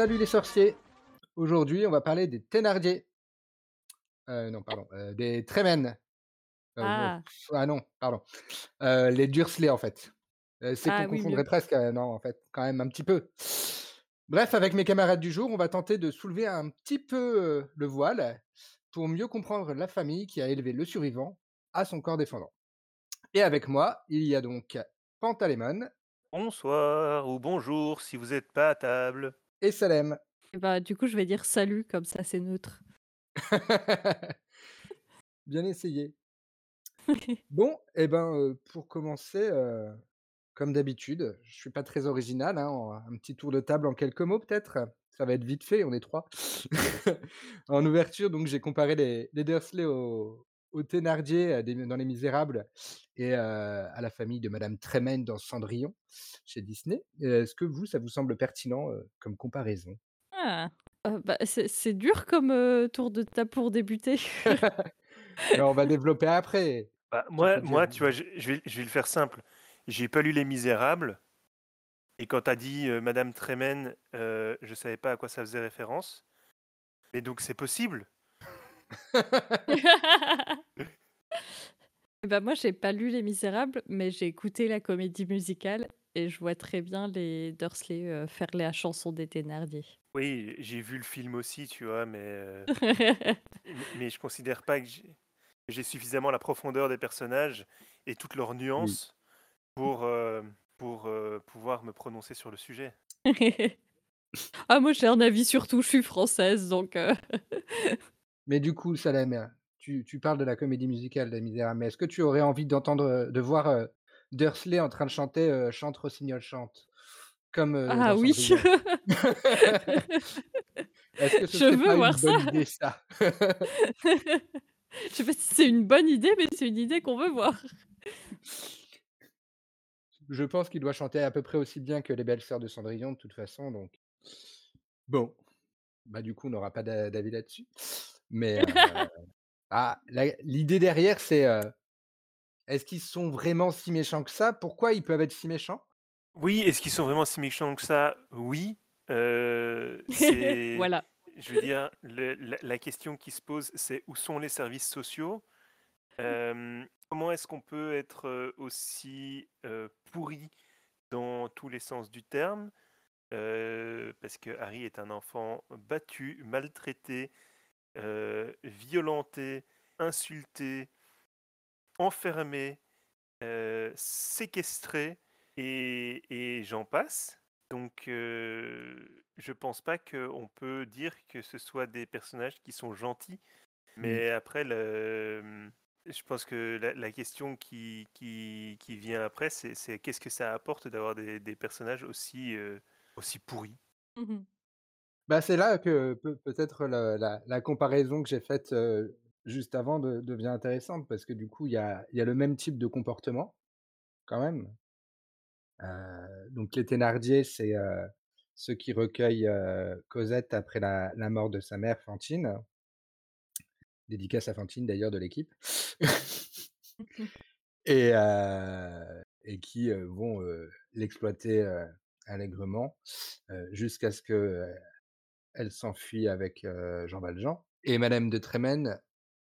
Salut les sorciers! Aujourd'hui, on va parler des Thénardier. Heu, non, pardon, heu, des Tremen. Heu, non, Ah! ah non, pardon, les Dursley, en fait. C'est qu'on Ah mieux. confondrait presque, non, en fait, quand même un petit peu. Bref, avec mes camarades du jour, on va tenter de soulever un petit peu, le voile pour mieux comprendre la famille qui a élevé le survivant à son corps défendant. Et avec moi, il y a donc Pantalémon Bonsoir ou bonjour si vous êtes pas à table. Et Salem. Et bah, du coup, je vais dire «salut» comme ça, c'est neutre. Bien essayé. Bon et ben, heu, pour commencer, comme d'habitude, je suis pas très original, hein, en un petit tour de table en quelques mots peut-être? Ça va être vite fait, on est 3. En ouverture, donc j'ai comparé les les Dursley aux aux Thénardier, dans Les Misérables et heu, à la famille de madame Tremaine dans Cendrillon, chez Disney. Est-ce que vous, ça vous semble pertinent, heu, comme comparaison? Ah! Heu, bah, c'est c'est dur comme, tour de table pour débuter. Mais on va développer après. Bah, moi tu vois, je je vais je vais le faire simple. J'ai pas lu Les Misérables et quand tu as dit, madame Tremaine, je savais pas à quoi ça faisait référence. Et donc c'est possible? Bah, moi, j'ai pas lu Les Misérables, mais j'ai écouté la comédie musicale et je vois très bien les Dursley, heu, faire la chanson des Thénardier. Oui, j'ai vu le film aussi, tu vois? Mais, heu, mais mais je considère pas que j'ai suffisamment la profondeur des personnages et toutes leurs Oui. nuances pour, heu, pour, heu, pouvoir me prononcer sur le sujet. Ah moi, j'ai un avis sur tout, je suis française donc heu Mais du coup, Salem, tu tu parles de la comédie musicale Les Misérables, mais est-ce que tu aurais envie d'entendre, heu, de voir, heu, Dursley en train de chanter, heu, «Chante rossignol chante», comme, Ah oui! Cendrillon? Est-ce que ce Je veux pas une voir ça! idée ça? Je sais pas si c'est une bonne idée, mais c'est une idée qu'on veut voir. Je pense qu'il doit chanter à peu près aussi bien que les belles sœurs de Cendrillon de toute façon, donc bon, bah, du coup, on n'aura pas d'a d'avis là-dessus. Mais, ah, l'idée derrière, c'est, heu, est-ce qu'ils sont vraiment si méchants que ça? Pourquoi ils peuvent être si méchants? Oui, est-ce qu'ils sont vraiment si méchants que ça? Oui, c'est Voilà. je veux dire, le la la question qui se pose, c'est où sont les services sociaux? Hem, comment est-ce qu'on peut être, aussi, pourri dans tous les sens du terme? Parce que Harry est un enfant battu, maltraité, heu, violenté, insulté, enfermé, heu, séquestré et et j'en passe. Donc heu, je pense pas qu'on peut dire que ce soit des personnages qui sont gentils. Mmh. Mais après le, je pense que la la question qui qui qui vient après, c'est qu'est-ce que ça apporte d'avoir des des personnages aussi, aussi pourris? Mmh mh. Bah, c'est là que peut peut-être la la la comparaison que j'ai faite, juste avant de devient intéressante parce que du coup, il y a y a le même type de comportement, quand même. Donc les Thénardier, c'est, ceux qui recueillent, Cosette après la la mort de sa mère Fantine. Dédicace à Fantine d'ailleurs de l'équipe. Et et qui, vont, l'exploiter, allègrement, jusqu'à ce qu'elle s'enfuit avec, Jean Valjean. Et madame de Tremen,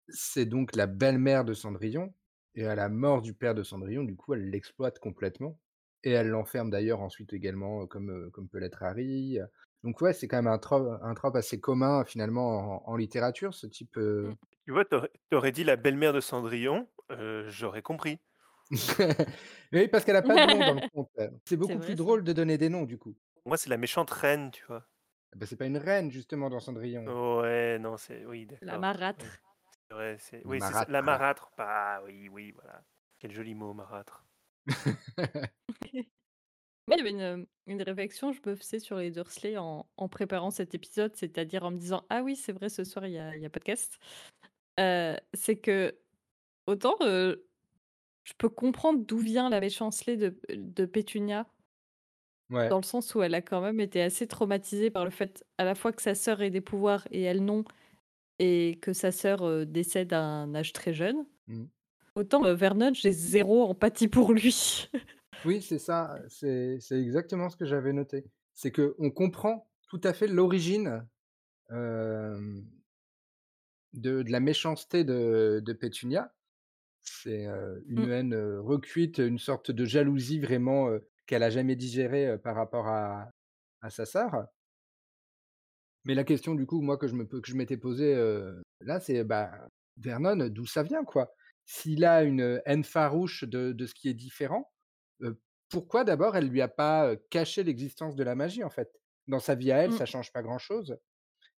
c'est donc la belle-mère de Cendrillon et à la mort du père de Cendrillon, du coup, elle l'exploite complètement et elle l'enferme d'ailleurs ensuite également, comme, comme peut l'être Harry. Donc ouais, c'est quand même un tro un trope assez commun finalement en en littérature, ce type, Mmh. Tu vois, tu aurais tu aurais dit la belle-mère de Cendrillon, j'aurais compris. Oui, parce qu'elle a pas de nom dans le conte. C'est beaucoup plus vrai drôle de donner des noms du coup. Moi, c'est la méchante reine, tu vois? Ah bah, c'est pas une reine justement dans Cendrillon. Ouais, non, c'est oui, La d'accord. Marâtre. c'est vrai, c'est Une oui, c'est ça, la marâtre. Bah, oui, oui, voilà. Quel joli mot, marâtre. Moi, il y avait une, réflexion je me faisais sur les Dursley en en préparant cet épisode, c'est-à-dire en me disant: «Ah oui, c'est vrai, ce soir, il y a il y a podcast». Heu, c'est qu'autant, heu, je peux comprendre d'où vient la méchanceté de de Pétunia Ouais. dans le sens où elle a quand même été assez traumatisée par le fait, à la fois que sa sœur ait des pouvoirs et elle non et que sa sœur, heu, décède à un âge très jeune. Mmh. Autant, heu, Vernon, j'ai 0 empathie pour lui. Oui, c'est ça, c'est exactement ce que j'avais noté. C'est qu'on comprend tout à fait l'origine, de de la méchanceté de de Pétunia. C'est, une Mmh. haine, recuite, une sorte de jalousie vraiment, qu'elle a jamais digérée, heu, par rapport à à sa sœur. Mais la question du coup, moi, que je me que je m'étais posée, là, c'est, bah, Vernon, d'où ça vient, quoi? S'il a une, haine farouche de de ce qui est différent, pourquoi d'abord elle lui a pas, caché l'existence de la magie, en fait? Dans sa vie à elle, Mmh. ça change pas grand chose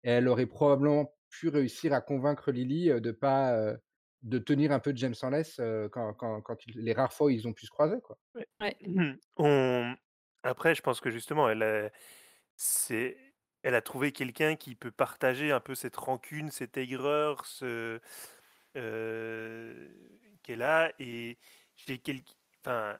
et elle aurait probablement pu réussir à convaincre Lily, de pas, de tenir un peu James en laisse, quand quand les rares fois où ils ont pu se croiser, quoi. Ouais. On après je pense que justement elle a c'est elle a trouvé quelqu'un qui peut partager un peu cette rancune, cette aigreur, ce qu'elle a et chez quelqu enfin,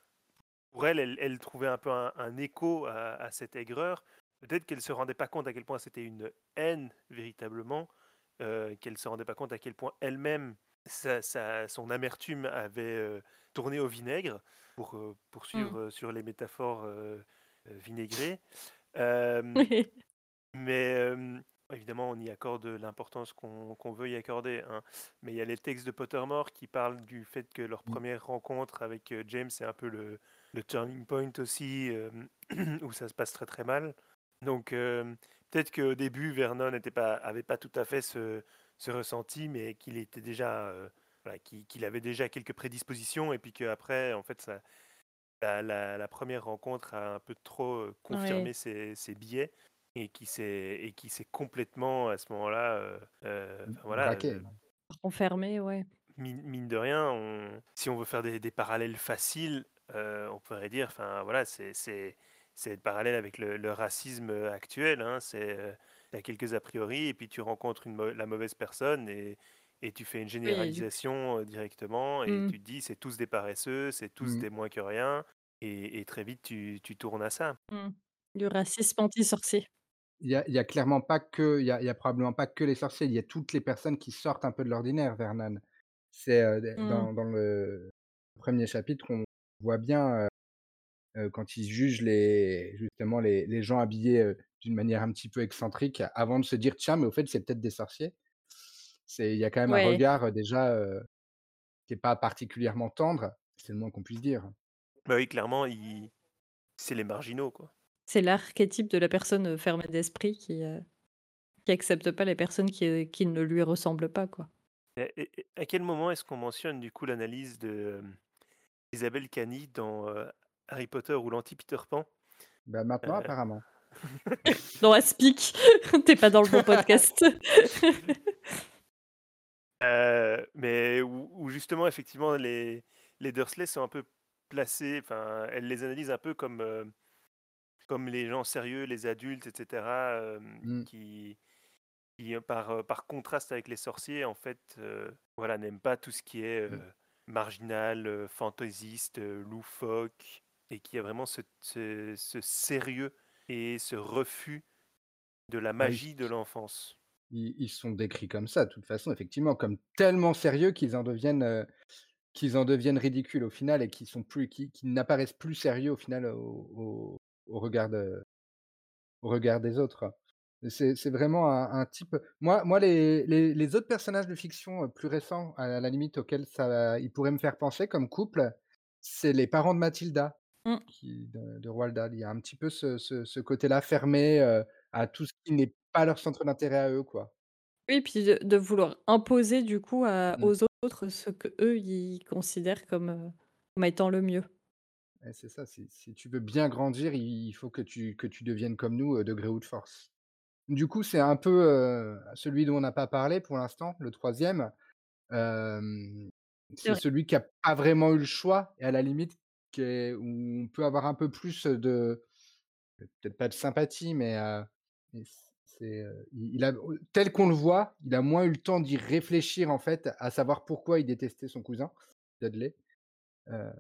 pour elle, elle elle trouvait un peu un un écho à à cette aigreur. Peut-être qu'elle se rendait pas compte à quel point c'était une haine véritablement, qu'elle se rendait pas compte à quel point elle-même sa sa son amertume avait, tourné au vinaigre pour, Mmh. poursuivre, heu, sur les métaphores, vinaigrées. Mais, évidemment, on y accorde l'importance qu'on veut y accorder, hein. Mais il y a les textes de Pottermore qui parlent du fait que leur Mmh. première rencontre avec, James est un peu le le turning point aussi, où ça se passe très, très mal. Donc, peut-être qu'au début, Vernon était pas avait pas tout à fait ce ce ressenti, mais qu'il était déjà, voilà, qu'il avait déjà quelques prédispositions et puis qu'après, en fait, ça la la la 1 rencontre a un peu trop, Ouais. confirmé ses ses biais et qui s'est et qui s'est complètement à ce moment-là, Mmh, enfin voilà, Renfermé, ouais. mine mine de rien, on si on veut faire des des parallèles faciles, heu, on pourrait dire, enfin voilà, c'est c'est c'est le parallèle avec le le racisme, actuel, hein. C'est, tu as quelques a priori et puis tu rencontres une la mauvaise personne et et tu fais une Oui, du généralisation, directement et Mmh. tu te dis: «C'est tous des paresseux, c'est tous Mmh. des moins que rien» et et très vite tu tu tournes à ça. Mmh. Du racisme anti-sorcier. Il y a il y a clairement pas que il y a il y a probablement pas que les sorciers, il y a toutes les personnes qui sortent un peu de l'ordinaire, Vernon. C'est, Mmh. dans dans le 1er chapitre, on voit bien, quand il juge les justement les les gens habillés, d'une manière un petit peu excentrique avant de se dire: «Tiens, mais au fait, c'est peut-être des sorciers». C'est il y a quand même un regard, déjà, qui est pas particulièrement tendre, c'est le moins qu'on puisse dire. Bah oui, clairement, c'est les marginaux, quoi. C'est l'archétype de la personne, fermée d'esprit qui, heu, qui accepte pas les personnes qui, qui ne lui ressemblent pas, quoi. Et à quel moment est-ce qu'on mentionne du coup l'analyse de, Isabelle Cany dans, Harry Potter ou l'anti Peter Pan? Bah, maintenant Heu apparemment. Dans Aspic, tu es pas dans le bon podcast. Heu, mais où où justement effectivement les les Dursley sont un peu placés, enfin, elle les analyse un peu comme, heu, comme les gens sérieux, les adultes et cetera, hem, Mmh. qui par, par contraste avec les sorciers en fait, voilà, n'aiment pas tout ce qui est, Mmh. marginal, fantaisiste, loufoque et qui a vraiment ce ce ce sérieux et ce refus de la Bah, magie de l'enfance. ils ils sont décrits comme ça, de toute façon, effectivement, comme tellement sérieux qu'ils en deviennent, qu'ils en deviennent ridicules au final et qui sont plus qui n'apparaissent plus sérieux au final au au au regard de au regard des autres. C'est vraiment un un type moi moi les les les autres personnages de fiction, plus récents, à la limite auxquels ça ils pourraient me faire penser comme couple, c'est les parents de Mathilda Mmh. qui de de Roald Dahl. Il y a un petit peu ce ce ce côté-là fermé, heu, à tout ce qui n'est pas leur centre d'intérêt à eux, quoi. Oui, puis de de vouloir imposer du coup à Mmh. aux autres ce qu'eux, ils considèrent comme, comme étant le mieux. Ouais, c'est ça, si si tu veux bien grandir, il il faut que tu que tu deviennes comme nous, heu, de gré ou de force. Du coup, c'est un peu, celui dont on n'a pas parlé pour l'instant, le 3e. Hem, C'est c'est vrai. celui qui a pas vraiment eu le choix et à la limite qui est où on peut avoir un peu plus, de peut-être pas de sympathie, mais, c'est, il a tel qu'on le voit, il a moins eu le temps d'y réfléchir en fait, à savoir pourquoi il détestait son cousin, Dudley. Heu,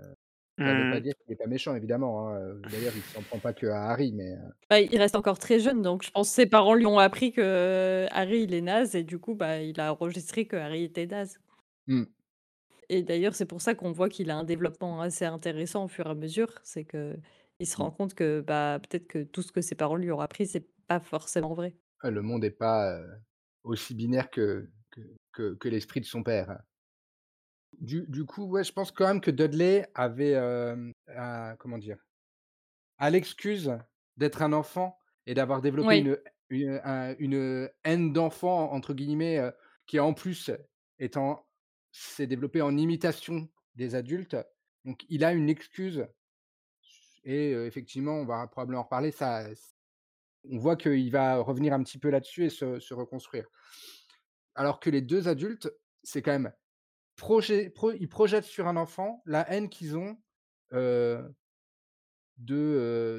ça veut pas Mmh. dire qu'il est pas méchant évidemment, hein, d'ailleurs il s'en prend pas que à Harry, mais, Bah, il reste encore très jeune, donc je pense ses parents lui ont appris que Harry, il est naze et du coup, bah, il a enregistré que Harry était naze. mmh, Et d'ailleurs, c'est pour ça qu'on voit qu'il a un développement assez intéressant au fur et à mesure. C'est qu'il se mmh, rend compte que, bah, peut-être que tout ce que ses parents lui ont appris, c'est pas forcément vrai. Ouais, le monde est pas, aussi binaire que que que que l'esprit de son père. Du du coup, ouais, je pense quand même que Dudley avait, a comment dire? A l'excuse d'être un enfant et d'avoir développé Oui. une une un une «haine d'enfant» entre guillemets, qui en plus étant s'est développée en imitation des adultes. Donc il a une excuse et effectivement, on va probablement en reparler, ça on voit qu'il va revenir un petit peu là-dessus et se se reconstruire. Alors que les 2 adultes, c'est quand même projet pro ils projettent sur un enfant la haine qu'ils ont, de,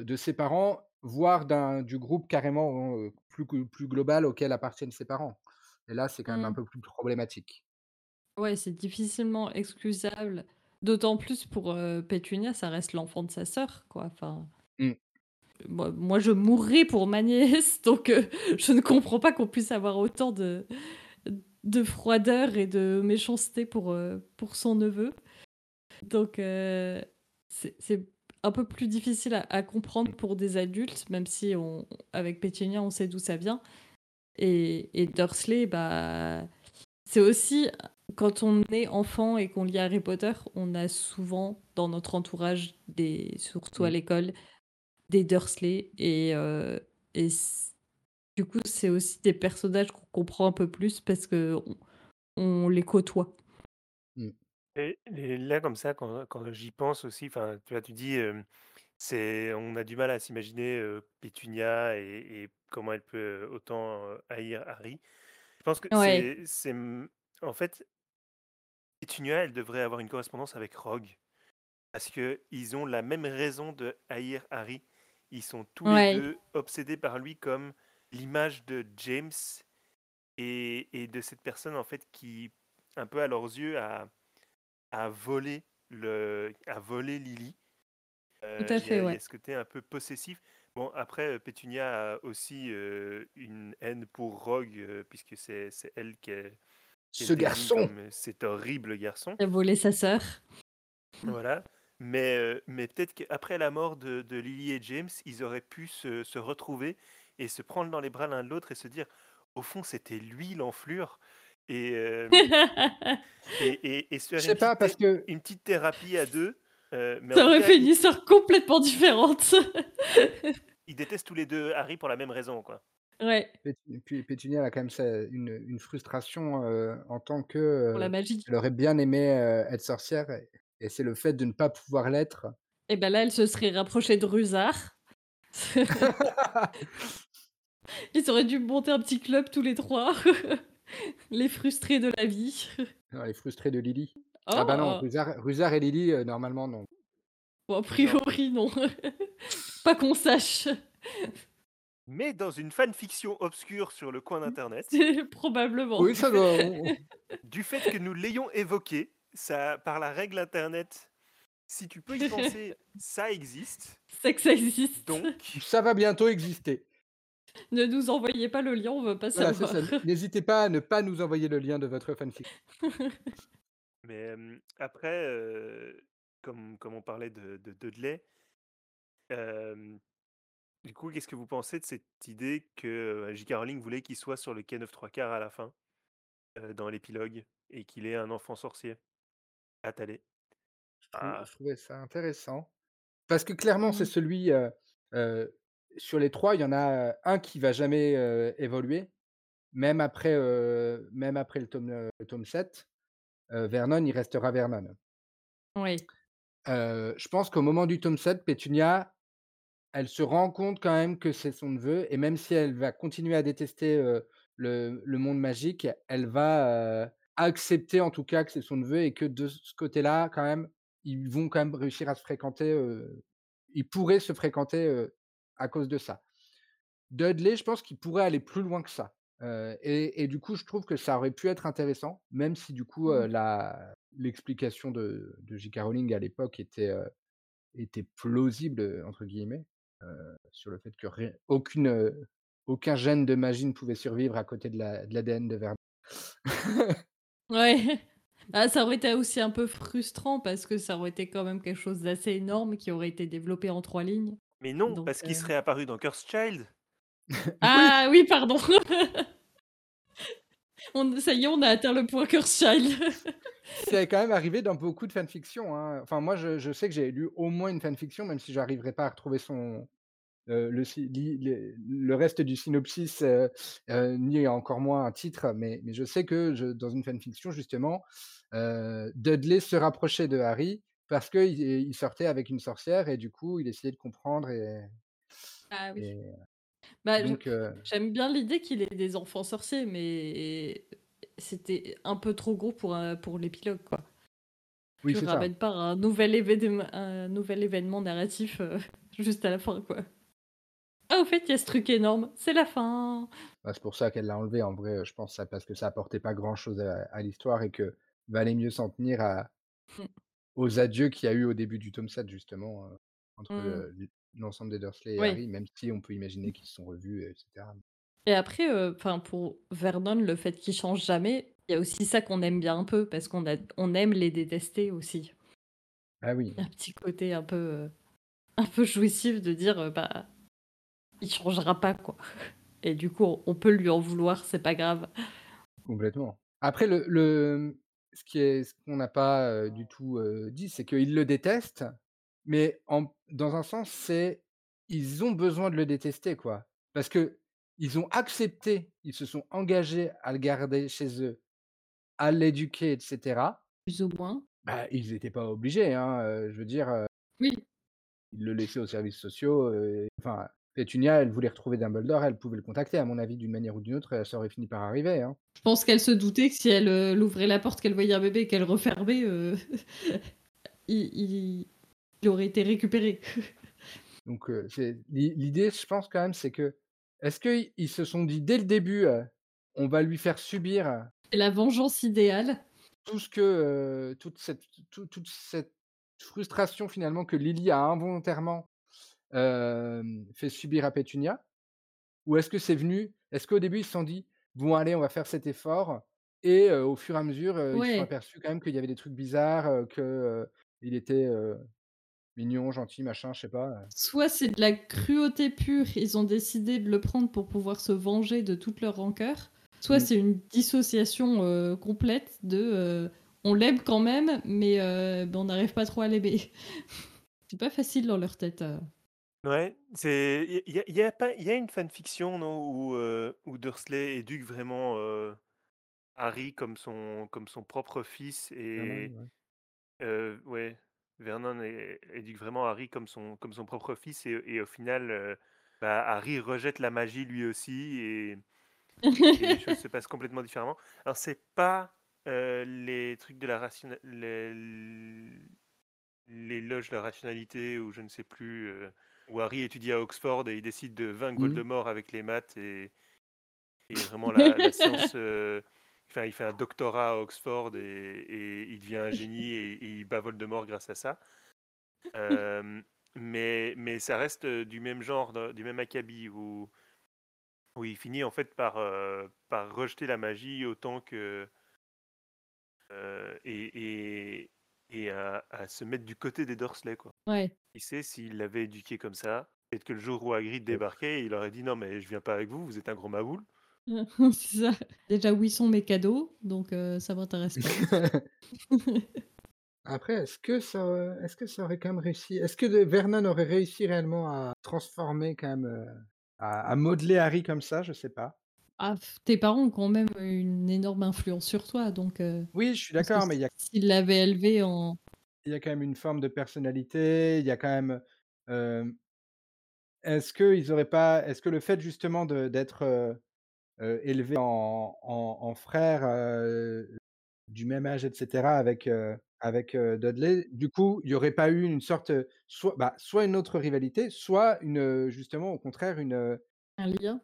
de ses parents, voire du groupe carrément, plus global auquel appartiennent ses parents. Et là, c'est quand même un Mmh. peu plus problématique. Ouais, c'est difficilement excusable, d'autant plus pour, heu, Pétunia, ça reste l'enfant de sa sœur, quoi, enfin Mmh. moi moi, je mourrais pour ma nièce, donc heu, je ne comprends pas qu'on puisse avoir autant de de froideur et de méchanceté pour, heu, pour son neveu. Donc heu, c'est c'est un peu plus difficile à à comprendre pour des adultes, même si on avec Pétunia, on sait d'où ça vient. Et et Dursley, bah, c'est aussi quand on est enfant et qu'on lit Harry Potter, on a souvent dans notre entourage des surtout à Mmh. l'école, des Dursley et heu et du coup, c'est aussi des personnages qu'on comprend un peu plus parce qu'on on les côtoie. Mmh. Et et là, comme ça, quand quand j'y pense aussi, enfin, tu vois, tu dis, c'est on a du mal à s'imaginer, heu, Pétunia et et comment elle peut autant, haïr Harry. Je pense que Ouais, c'est en fait, Pétunia, elle devrait avoir une correspondance avec Rogue parce qu'ils ont la même raison de haïr Harry. Ils sont tous les ouais, 2 obsédés par lui comme l'image de James et et de cette personne, en fait, qui, un peu à leurs yeux, a a volé le a volé Lily. tout Heu, à il y fait, il y ouais. a ce côté un peu possessif. Bon après, heu, Pétunia a aussi, heu, une haine pour Rogue, puisque c'est elle qui est Ce garçon! heu, cet horrible garçon. Il a volé sa sœur. Voilà. Mais, heu, mais peut-être qu'après la mort de de Lily et James, ils auraient pu se se retrouver et se prendre dans les bras l'un de l'autre et se dire: «Au fond, c'était lui l'enflure» et hem et et et se Je faire une sais pas petite parce que une petite thérapie à 2, heu, mais Ça aurait cas, fait une histoire complètement différente. ils détestent tous les 2 Harry pour la même raison, quoi. Ouais, Pétunia a quand même sa une une frustration, en tant que, pour la magie. elle aurait bien aimé, être sorcière et et c'est le fait de ne pas pouvoir l'être. Et bah, là, elle se serait rapprochée de Rusard. Ils auraient dû monter un petit club tous les 3. Les frustrés de la vie. Non, elle est frustrée de Lily. Ah bah non, Oh! Rusard Rusard et Lily, normalement non. Bon, a Non. priori, non. Pas qu'on sache. Mais dans une fanfiction obscure sur le coin d'internet, C'est probablement. Oui, du ça fait doit du fait que nous l'ayons évoqué, ça par la règle internet, si tu peux y penser, ça existe. C'est que ça existe. Donc ça va bientôt exister. Ne nous envoyez pas le lien, on veut pas Voilà, savoir. ça. N'hésitez pas à ne pas nous envoyer le lien de votre fanfic. mais, après, comme comme on parlait de de Dudley, hem, du coup, qu'est-ce que vous pensez de cette idée que, J.K. Rowling voulait qu'il soit sur le quai 9 3/4 à la fin, dans l'épilogue et qu'il ait un enfant sorcier? Attalé. Ah, je trouvais ça intéressant parce que clairement, c'est Mmh. celui, sur les 3, il y en a, un qui va jamais, évoluer, même après, même après le tome, le tome 7. Heu, Vernon, il restera Vernon. Oui, je pense qu'au moment du tome 7, Pétunia, elle se rend compte quand même que c'est son neveu et même si elle va continuer à détester, le le monde magique, elle va, accepter en tout cas que c'est son neveu et que de ce côté-là, quand même, ils vont quand même réussir à se fréquenter, ils pourraient se fréquenter, à cause de ça. Dudley, je pense qu'il pourrait aller plus loin que ça, et et du coup, je trouve que ça aurait pu être intéressant, même si du coup, mmh, l'explication de de J.K. Rowling à l'époque était, «plausible», entre guillemets, sur le fait que rien aucune, heu, aucun gène de magie ne pouvait survivre à côté de la de l'ADN de Vernon. ouais. Ah, ça aurait été aussi un peu frustrant parce que ça aurait été quand même quelque chose d'assez énorme qui aurait été développé en 3 lignes. mais non, Donc parce qu'il heu, serait apparu dans Cursed Child. Oui! Ah oui, pardon! On ça y est, on a atteint le point Curse Child. C'est quand même arrivé dans beaucoup de fanfictions, hein. Enfin moi je je sais que j'ai lu au moins une fanfiction, même si j'arriverai pas à retrouver son, heu, le le reste du synopsis, heu heu, ni encore moins un titre, mais mais je sais que je dans une fanfiction justement, Dudley se rapprochait de Harry parce qu'il il sortait avec une sorcière et du coup il essayait de comprendre et Ah oui. et Bah, donc heu j'aime bien l'idée qu'il ait des enfants sorciers, mais c'était un peu trop gros pour, heu, pour l'épilogue, quoi. Oui, Tu c'est ça. ramènes pas un nouvel événem un nouvel événement narratif, heu, juste à la fin, quoi. «Ah au fait, il y a ce truc énorme, c'est la fin!» Bah, c'est pour ça qu'elle l'a enlevé en vrai, je pense ça parce que ça apportait pas grand chose à à l'histoire et que valait mieux s'en tenir à Mmh. aux adieux qu'il y a eu au début du tome 7 justement, entre, l l'ensemble des Dursley et Oui. Harry, même si on peut imaginer qu'ils se sont revus et cetera. Et après, enfin pour Vernon, le fait qu'il change jamais, il y a aussi ça qu'on aime bien un peu parce qu'on a on aime les détester aussi. Ah oui. Un petit côté un peu, heu, un peu jouissif de dire, heu, bah, il changera pas, quoi. Et du coup, on on peut lui en vouloir, c'est pas grave. Complètement. Après le le, mmh, ce qui est ce qu'on n'a pas, du tout, dit, c'est qu'ils le détestent, mais en dans un sens, c'est ils ont besoin de le détester, quoi. Parce qu'ils ont accepté, ils se sont engagés à le garder chez eux, à l'éduquer et cetera. Plus ou moins. Bah, ils étaient pas obligés, hein, je veux dire, Oui. ils le laissaient aux services sociaux, heu, enfin, Pétunia, elle voulait retrouver Dumbledore, elle pouvait le contacter. À mon avis, d'une manière ou d'une autre, ça aurait fini par arriver, hein. Je pense qu'elle se doutait que si elle, heu, elle ouvrait la porte, qu'elle voyait un bébé et qu'elle refermait, il il aurait été récupéré. Donc l'idée, je pense quand même, c'est que est-ce qu'ils ils se sont dit dès le début, «On va lui faire subir» C'est la vengeance idéale. «tout ce que, toute cette tout toute cette frustration finalement que Lily a involontairement, fait subir à Pétunia?» ou est-ce que c'est venu est-ce qu'au début ils se sont dit: «Bon allez, on va faire cet effort» et au fur et à mesure, ils se sont aperçus quand même qu'il y avait des trucs bizarres, que, il était, mignon, gentil, machin, je sais pas, heu? Soit c'est de la cruauté pure, ils ont décidé de le prendre pour pouvoir se venger de toute leur rancœur, soit Mmh. c'est une dissociation, heu, complète de, heu, on l'aime quand même, mais bah, on n'arrive pas trop à l'aimer. C'est pas facile dans leur tête. Ouais, c'est il y a il y a pas il y a une fanfiction, non? Où, où Dursley éduque vraiment, Harry comme son comme son propre fils et ouais, Vernon éduque vraiment Harry comme son comme son propre fils et et au final, bah, Harry rejette la magie lui aussi et et les choses se passent complètement différemment. Alors c'est pas, les trucs de la rationa les loges de la rationalité ou je ne sais plus, où Harry étudie à Oxford et il décide de vaincre Mmh. Voldemort avec les maths et et vraiment la la science, enfin il fait un doctorat à Oxford et et il devient un génie et et il bat Voldemort grâce à ça. Hem, mais mais ça reste, heu, du même genre, du même acabit où où il finit en fait par, par rejeter la magie autant que et et et à à se mettre du côté des quoi. Ouais. Qui sait s'il l'avait éduqué comme ça, peut-être que le jour où Hagrid débarquait, il aurait dit: «Non mais je viens pas avec vous, vous êtes un gros maboule». C'est ça. Déjà, où sont mes cadeaux? Donc heu, ça m'intéresse pas. Après, est-ce que ça, est-ce que ça aurait quand même réussi est-ce que de Vernon aurait réussi réellement à transformer quand même, heu, à à modeler Harry comme ça? Je sais pas. Ah, tes parents ont quand même une énorme influence sur toi, donc heu, Oui, je suis que d'accord, mais il y a s'ils l'avaient élevé en il y a quand même une forme de personnalité, il y a quand même, hem est-ce qu'ils auraient pas est-ce que le fait justement de d'être, heu, élevés en en en frères, heu, du même âge et cetera avec, heu, avec, Dudley, du coup, il y aurait pas eu une sorte, soit bah, soit une autre rivalité, soit une, justement au contraire une, un lien?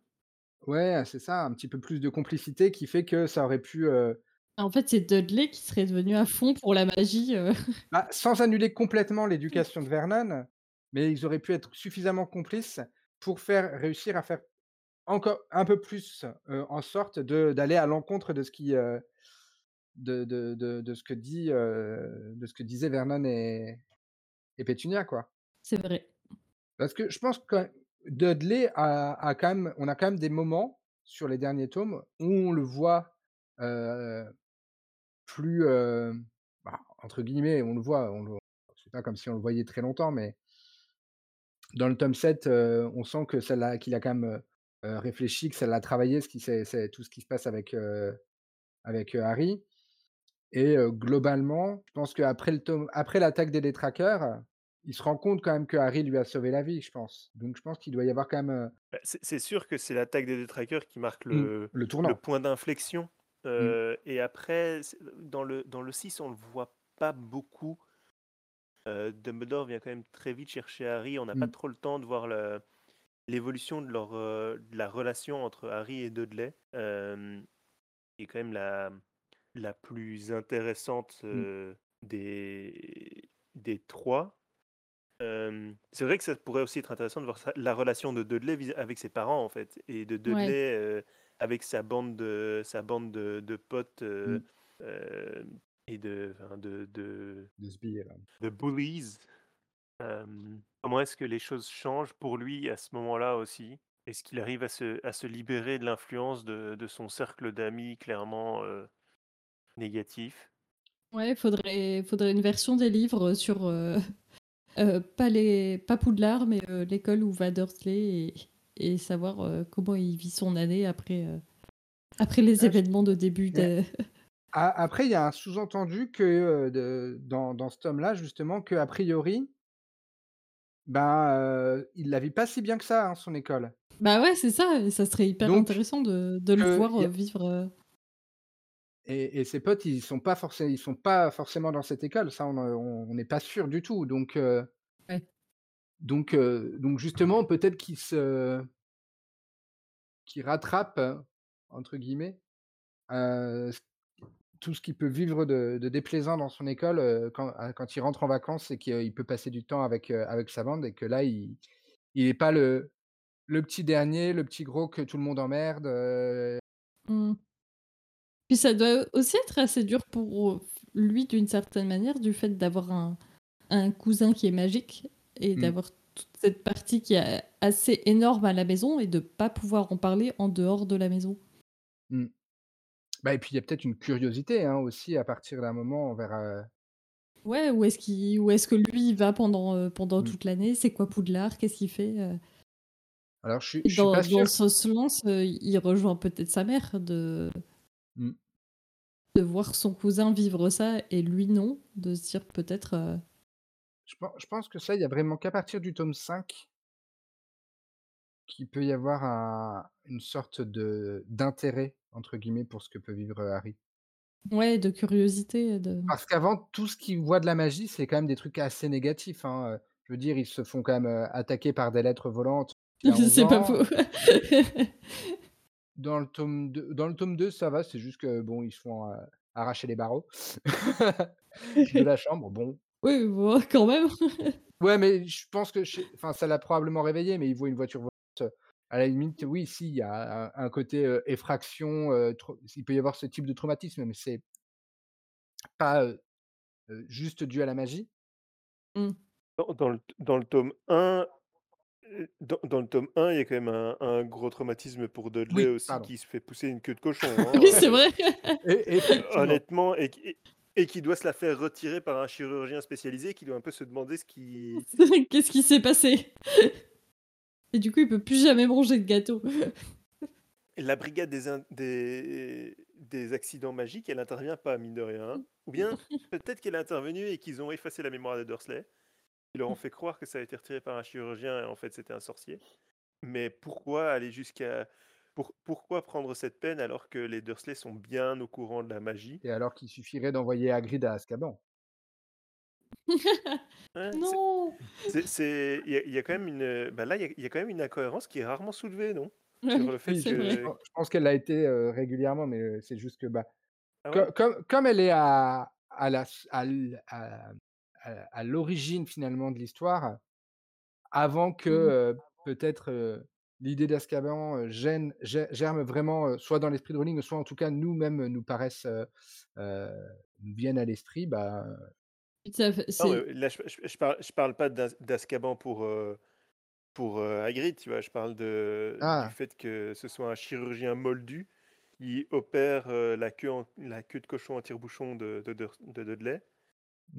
ouais, c'est ça, un petit peu plus de complicité qui fait que ça aurait pu, heu En fait, c'est Dudley qui serait devenu à fond pour la magie, bah, sans annuler complètement l'éducation de Vernon, mais ils auraient pu être suffisamment complices pour faire réussir à faire encore un peu plus, en sorte de d'aller à l'encontre de ce qui, de de de de ce que dit, de ce que disaient Vernon et et Pétunia, quoi. C'est vrai. Parce que je pense quand Dudley a a quand même on a quand même des moments sur les derniers tomes où on le voit, plus, bah, entre guillemets, on le voit, on le c'est pas comme si on le voyait très longtemps, mais dans le tome 7, heu, on sent que l'a qu'il a quand même, heu, réfléchi, que ça l'a travaillé, ce qui c'est c'est tout ce qui se passe avec, heu, avec, heu, Harry et globalement, je pense qu'après le tome après l'attaque des détraqueurs, il se rend compte quand même que Harry lui a sauvé la vie, je pense. Donc je pense qu'il doit y avoir quand même, Bah, c'est c'est sûr que c'est l'attaque des détraqueurs qui marque mmh, le le le tournant. point d'inflexion, Mmh, et après dans le dans le 6, on le voit pas beaucoup. Dumbledore vient quand même très vite chercher Harry. On n'a pas mmh, trop le temps de voir le l'évolution de leur, heu, de la relation entre Harry et Dudley, est quand même la la plus intéressante, mmh, des des 3. Hem, c'est vrai que ça pourrait aussi être intéressant de voir ça la relation de Dudley avec ses parents, en fait et de. Dudley, avec sa bande de sa bande de de potes, mmh, et de de de de billet-là. de bullies. Comment est-ce que les choses changent pour lui à ce moment-là aussi? Est-ce qu'il arrive à se à se libérer de l'influence de de son cercle d'amis clairement, négatif? Ouais, faudrait faudrait une version des livres sur, pas les pas Poudlard, mais l'école où va Dursley et et savoir, comment il vit son année après, après les Ah événements de début de a après il y a un sous-entendu que, de dans dans ce tome-là justement qu'a priori, ben, heu, il la vit pas si bien que ça, hein, son école. bah, ouais, c'est ça et ça serait hyper Donc intéressant de de le voir, a vivre, et et ses potes, ils sont pas forcé ils sont pas forcément dans cette école, ça on, n'est pas sûr du tout. Donc ouais. donc donc justement peut-être qu'il se qu'il «rattrape» entre guillemets, tout ce qu'il peut vivre de de déplaisant dans son école, heu, quand quand il rentre en vacances et qu'il peut passer du temps avec, heu, avec sa bande et que là il il est pas le le petit dernier, le petit gros que tout le monde emmerde, heu, Mmh. Puis ça doit aussi être assez dur pour, lui d'une certaine manière, du fait d'avoir un un cousin qui est magique et mmh, d'avoir toute cette partie qui est assez énorme à la maison et de pas pouvoir en parler en dehors de la maison. mmh. Bah et puis il y a peut-être une curiosité, hein, aussi à partir d'un moment envers, Ouais, où est-ce qu'il où est-ce que lui, il va pendant, pendant mmh. toute l'année? C'est quoi Poudlard? Qu'est-ce qu'il fait? Alors je suis Et je suis dans pas dans sûr ce sens, heu, il rejoint peut-être sa mère de mmh, de voir son cousin vivre ça et lui non, de se dire peut-être, heu je pen je pense que ça, il y a vraiment qu'à partir du tome 5 qu'il peut y avoir un une sorte de «d'intérêt» entre guillemets pour ce que peut vivre, Harry? ouais, de curiosité, de Parce qu'avant, tout ce qu'il voit de la magie, c'est quand même des trucs assez négatifs, hein, je veux dire, ils se font quand même, attaquer par des lettres volantes il a 11 c'est pas ans. faux. Dans le tome 2 dans le tome 2, ça va, c'est juste que bon, ils se font, arracher les barreaux de la chambre, bon. Oui, bon, quand même. Ouais, mais je pense que enfin, ça l'a probablement réveillé, mais il voit une voiture volante, à la limite, oui, si, il y a un un côté, effraction, il peut y avoir ce type de traumatisme, mais c'est pas, juste dû à la magie. Mmh. Dans dans le dans le tome 1, heu, dans dans le tome 1, il y a quand même un un gros traumatisme pour Dudley Oui, aussi pardon. qui se fait pousser une queue de cochon, Oui, hein, c'est heu, vrai. Et honnêtement et qui et qui doit se la faire retirer par un chirurgien spécialisé qui doit un peu se demander ce qui Qu'est-ce qui s'est passé? Et du coup, il peut plus jamais manger de gâteau. la brigade des in des des accidents magiques, elle intervient pas mine de rien, hein. Ou bien peut-être qu'elle est intervenue et qu'ils ont effacé la mémoire des Dursley. Ils leur ont fait croire que ça a été retiré par un chirurgien et en fait c'était un sorcier. Mais pourquoi aller jusqu'à pour pourquoi prendre cette peine alors que les Dursley sont bien au courant de la magie? Et alors qu'il suffirait d'envoyer Hagrid à Azkaban. Ouais, Non! c'est il y a il y a quand même une, bah, là, il y a il y a quand même une incohérence qui est rarement soulevée, non? Sur le fait Oui, c'est je je vrai. que je pense qu'elle l'a été, heu, régulièrement, mais, heu, c'est juste que, bah, ah ouais? co comme comme elle est à à la à à à à l'origine finalement de l'histoire, avant que, Mmh heu, peut-être, l'idée d'Azkaban, gêne ger germe vraiment, soit dans l'esprit de Rowling, soit en tout cas nous-mêmes nous paraissent, nous viennent à l'esprit, bah, Ça Non, là je je je parle je parle pas d'Az d'Azkaban pour, heu pour euh, Hagrid, tu vois. Je parle de, du Ah! fait que ce soit un chirurgien moldu qui opère euh, la, queue en- la queue de cochon en tire-bouchon de, de, de, de Dudley.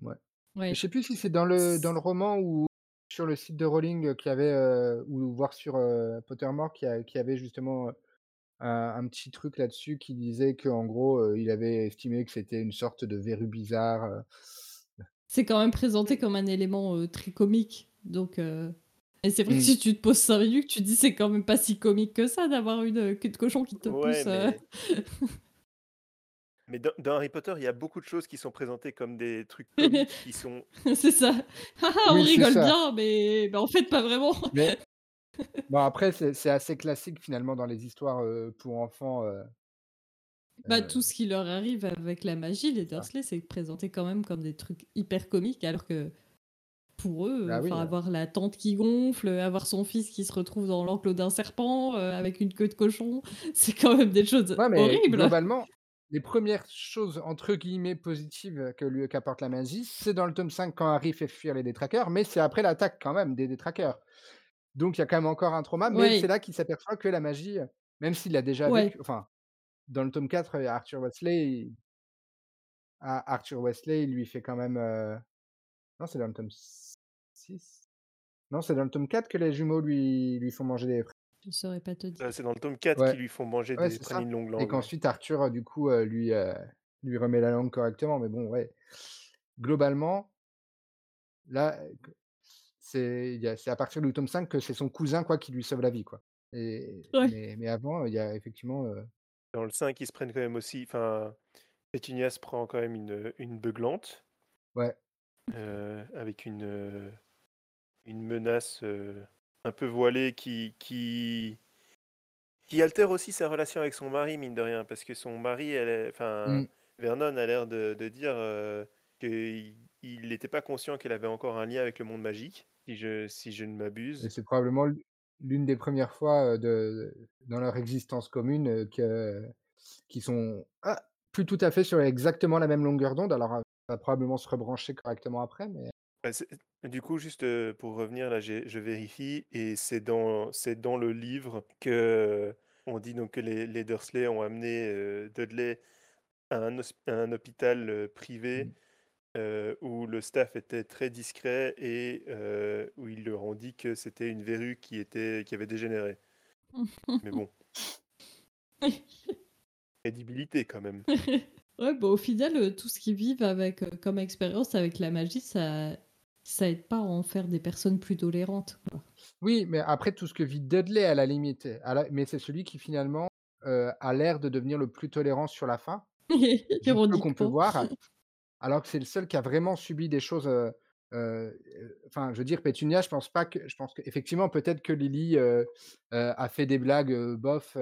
Ouais. Ouais. Je sais plus si c'est dans le dans le roman ou sur le site de Rowling, y avait, heu, ou voir sur, heu, Pottermore qui a qui avait justement, un un petit truc là-dessus qui disait qu'en gros, il avait estimé que c'était une sorte de verrue bizarre. C'est quand même présenté comme un élément, heu, très comique, donc heu et c'est vrai que Mmh. si tu te poses 5 minutes, tu te dis: «C'est quand même pas si comique que ça d'avoir une, heu, queue de cochon qui te Ouais, pousse», mais, mais dans, dans Harry Potter, il y a beaucoup de choses qui sont présentées comme des trucs comiques qui sont. C'est ça. «Ha ha, on Oui, rigole ça. bien, mais mais en fait pas vraiment». Mais bon après c'est assez classique finalement dans les histoires, pour enfants, Bah, heu, tout ce qui leur arrive avec la magie, les ça. Dursley, c'est présenté quand même comme des trucs hyper comiques, alors que pour eux, oui, heu, avoir la tante qui gonfle, avoir son fils qui se retrouve dans l'enclos d'un serpent, heu, avec une queue de cochon, c'est quand même des choses ouais mais horribles. globalement, les premières choses entre guillemets «positives» que lui qu'apporte la magie, c'est dans le tome 5 quand Harry fait fuir les détraqueurs, mais c'est après l'attaque quand même des détraqueurs. Donc il y a quand même encore un trauma, mais c'est là qu'il s'aperçoit que la magie, même s'il l'a déjà vécu enfin, dans le tome 4, heu, Arthur Weasley, il Ar Arthur Weasley, il lui fait quand même, non, c'est dans le tome 6? Non, c'est dans le tome 4 que les jumeaux lui lui font manger des je saurais pas te euh, dire. c'est dans le tome 4 ouais, qu'ils lui font manger ouais, des c'est ça pralines longue et qu'ensuite Arthur, du coup, lui, lui remet la langue correctement, mais bon, ouais. Globalement, là, c'est à partir du tome 5 que c'est son cousin, quoi, qui lui sauve la vie, quoi et Ouais. mais mais avant, il y a effectivement, Dans le 5, ils se prennent quand même aussi. Enfin, Pétunia se prend quand même une, une beuglante ouais, euh, avec une, euh, une menace euh, un peu voilée qui, qui, qui altère aussi sa relation avec son mari, mine de rien, parce que son mari, elle est- enfin, mmh Vernon a l'air de, de dire euh, qu'il il n'était pas conscient qu'elle avait encore un lien avec le monde magique, si je, si je ne et m'abuse. c'est probablement l'une des premières fois, de dans leur existence commune, que Qui sont, ah, plus tout à fait sur exactement la même longueur d'onde, alors, ça va probablement se rebrancher correctement après, mais Bah, du coup, juste pour revenir, là, je vérifie, et c'est dans, c'est dans le livre que on dit donc que les, les Dursley ont amené Dudley à un, hosp- à un hôpital privé mmh, euh, où le staff était très discret et euh, où ils leur ont dit que c'était une verrue qui était, qui avait dégénéré. Mais bon, crédibilité quand même. Ouais, bah, au final, heu, tout ce qu'ils vivent avec, comme expérience avec la magie, ça ça aide pas à en faire des personnes plus tolérantes, quoi. oui, mais après tout ce que vit Dudley à la limite, à la mais c'est celui qui finalement, a l'air de devenir le plus tolérant sur la fin, qu'on peut voir, alors que c'est le seul qui a vraiment subi des choses, enfin, je veux dire Pétunia, je pense pas que je pense qu'effectivement peut-être que Lily, a fait des blagues, bof,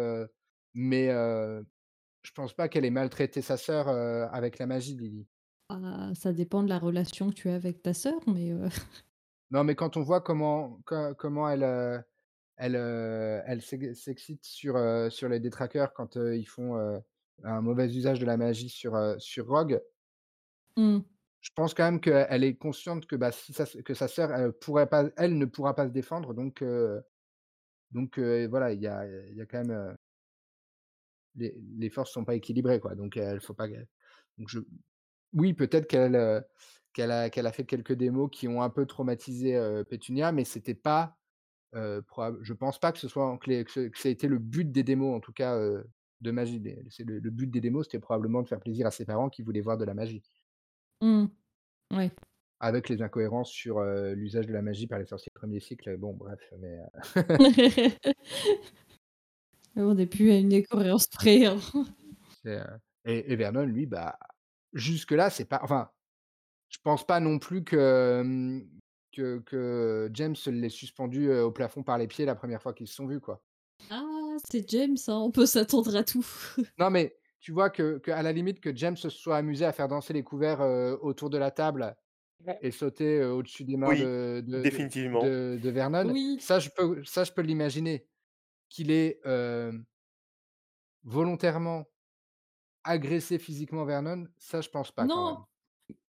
mais je pense pas qu'elle ait maltraité sa sœur, avec la magie, Lily. Ah, ça dépend de la relation que tu as avec ta sœur, mais Non, mais quand on voit comment co comment elle, elle, elle s'ex s'excite sur, sur les détraqueurs quand, ils font, un mauvais usage de la magie sur, sur Rogue, mmh, je pense quand même qu'elle est consciente que, bah, sa que sa sœur, elle pourrait pas elle ne pourra pas se défendre donc donc voilà, il y a y a quand même, les les forces sont pas équilibrées, quoi donc il faut pas donc oui, peut-être qu'elle, qu'elle a qu'elle a fait quelques démos qui ont un peu traumatisé, Pétunia mais c'était pas Heu, probab je pense pas que ce soit que ça ait été le but des démos en tout cas, de magie. Le le but des démos, c'était probablement de faire plaisir à ses parents qui voulaient voir de la magie. Mmh, ouais. Avec les incohérences sur, l'usage de la magie par les sorciers de 1er cycle, bon bref, mais, On n'est plus à une incohérence près, hein. c'est, et et Vernon lui, bah, jusque là, c'est pas enfin, je pense pas non plus que, que que James l'ait suspendu, au plafond par les pieds la première fois qu'ils se sont vus, quoi. Ah, c'est James, hein, on peut s'attendre à tout. Non, mais tu vois que qu'à la limite que James se soit amusé à faire danser les couverts, autour de la table et sauter, au-dessus des mains Oui, de de de définitivement. de de Vernon, Oui, ça je peux ça je peux l'imaginer. Qu'il ait, hem, volontairement agressé physiquement Vernon, ça je pense pas quand non, même.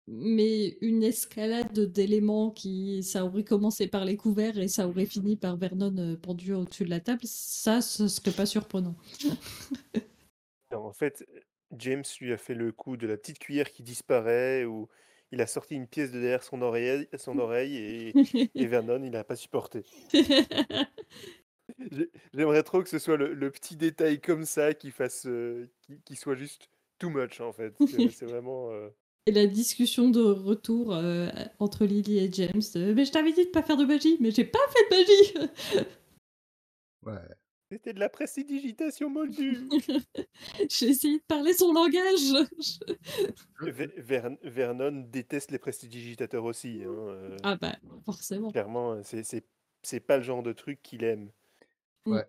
mais une escalade d'éléments qui ça aurait commencé par les couverts et ça aurait fini par Vernon pendu au-dessus de la table, ça, ce serait pas surprenant. en fait, James lui a fait le coup de la petite cuillère qui disparaît ou il a sorti une pièce de derrière son oreille, son oreille et, et Vernon, il n'a pas supporté. J'aimerais trop que ce soit le, petit détail comme ça qui fasse, euh, qui, soit juste too much en fait. C'est vraiment. Euh, et la discussion de retour euh, entre Lily et James. mais je t'avais dit de pas faire de magie, mais j'ai pas fait de magie. ouais. C'était de la prestidigitation moldue. J'ai essayé de parler son langage. Vernon déteste les prestidigitateurs aussi. Hein, ah bah, forcément. Clairement, c'est pas le genre de truc qu'il aime. Mmh. Ouais.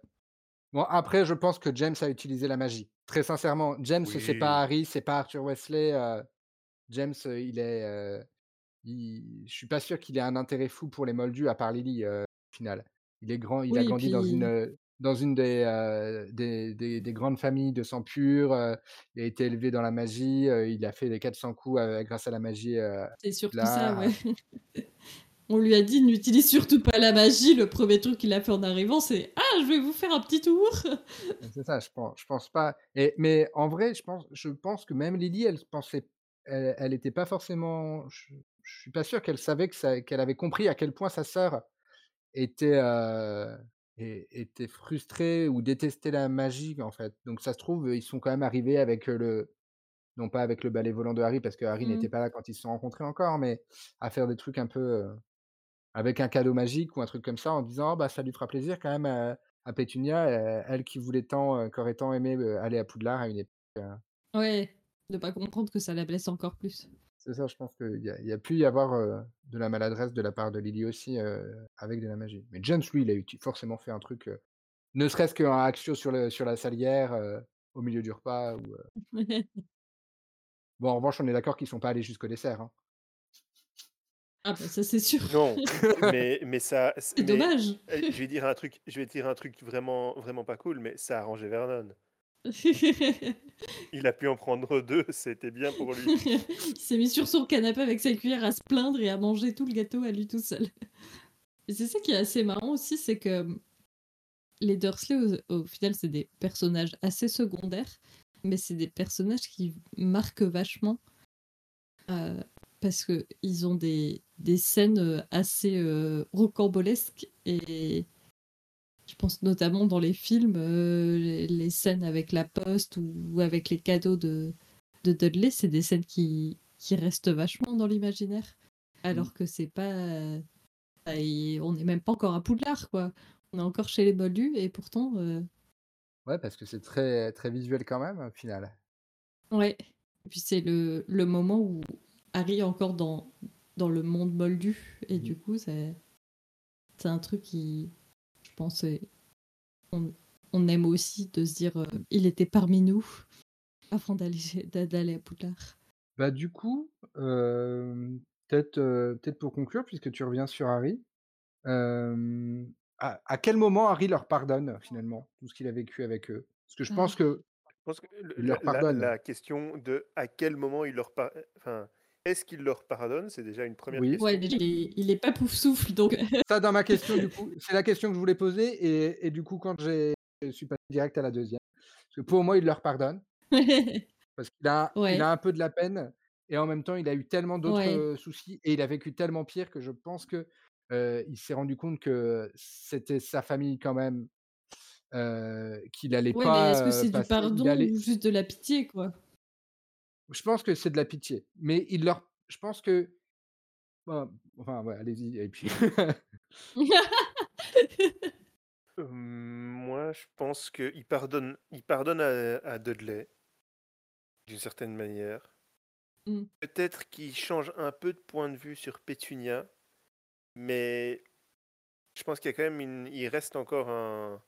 Bon, après, je pense que James a utilisé la magie. Très sincèrement, James, c'est pas Harry, c'est pas Arthur Wesley. James, il est. Je suis pas sûr qu'il ait un intérêt fou pour les Moldus, à part Lily, au final. Il est grand, il a grandi dans une dans une des, des, des, grandes familles de sang pur. il a été élevé dans la magie. il a fait les 400 coups grâce à la magie. c'est surtout ça, ouais. On lui a dit n'utilise surtout pas la magie. Le premier truc qu'il a fait en arrivant, c'est Ah, je vais vous faire un petit tour. C'est ça, je pense, je pense pas. Et, mais en vrai, je pense, je pense que même Lily, elle pensait, elle n'était pas forcément. Je, je, suis pas sûr qu'elle savait que qu'elle avait compris à quel point sa sœur était, était frustrée ou détestait la magie en fait. Donc ça se trouve, ils sont quand même arrivés avec le non pas avec le balai volant de Harry parce que Harry n'était mmh. pas là quand ils se sont rencontrés encore, mais à faire des trucs un peu avec un cadeau magique ou un truc comme ça en disant: «Oh bah, ça lui fera plaisir quand même à à Pétunia, elle qui voulait tant, qui aurait tant aimé, aller à Poudlard à une époque, Ouais, de pas comprendre que ça la blesse encore plus. C'est ça, je pense qu'il y a y a pu y avoir, de la maladresse de la part de Lily aussi, avec de la magie. Mais James, lui, il a forcément fait un truc, ne serait-ce qu'un Axio sur le sur la salière, au milieu du repas ou, Bon, en revanche, on est d'accord qu'ils sont pas allés jusqu'au dessert, hein. Ah bah ça c'est sûr. Non, mais, mais ça. C'est dommage. Eh, je vais dire un truc, je vais dire un truc vraiment, vraiment pas cool, mais ça a arrangé Vernon. Il a pu en prendre deux, c'était bien pour lui. Il s'est mis sur son canapé avec sa cuillère à se plaindre et à manger tout le gâteau à lui tout seul. C'est ça qui est assez marrant aussi, c'est que les Dursley, au, final, c'est des personnages assez secondaires, mais c'est des personnages qui marquent vachement. Euh, parce qu'ils ont des, des scènes assez euh, rocambolesques et je pense notamment dans les films, euh, les, scènes avec la poste ou, avec les cadeaux de, de Dudley, c'est des scènes qui, qui restent vachement dans l'imaginaire. Alors mm. que c'est pas. on n'est même pas encore à Poudlard, quoi. On est encore chez les Moldus et pourtant. Ouais, parce que c'est très, très visuel quand même, au final. Ouais. Et puis c'est le, le moment où Harry encore dans, dans le monde moldu. Et mmh. du coup, c'est un truc qui, on, on, aime aussi de se dire euh, il était parmi nous avant d'aller, d'aller à Poudlard. Bah, du coup, euh, peut-être, euh, peut-être pour conclure, puisque tu reviens sur Harry, à, à, quel moment Harry leur pardonne finalement tout ce qu'il a vécu avec eux? Parce que je pense ah. que. Je pense que leur pardonne. La, question de à quel moment il leur pardonne. Enfin, est-ce qu'il leur pardonne? C'est déjà une première question. Ouais, il est, pas pouf souffle, donc. Ça, dans ma question, du coup, c'est la question que je voulais poser, et, et du coup, quand j'ai, je suis passé direct à la deuxième, parce que pour moi, il leur pardonne, parce qu'il a, il a un peu de la peine, et en même temps, il a eu tellement d'autres soucis, et il a vécu tellement pire que je pense que euh, il s'est rendu compte que c'était sa famille quand même, euh, qu'il allait ouais, pas. Est-ce que c'est du pardon ou juste de la pitié, quoi? Je pense que c'est de la pitié, mais il leur je pense que enfin, ouais, allez-y et puis moi, je pense qu'il pardonne il pardonne à à Dudley d'une certaine manière. Mmh. Peut-être qu'il change un peu de point de vue sur Pétunia, mais je pense qu'il y a quand même une il reste encore un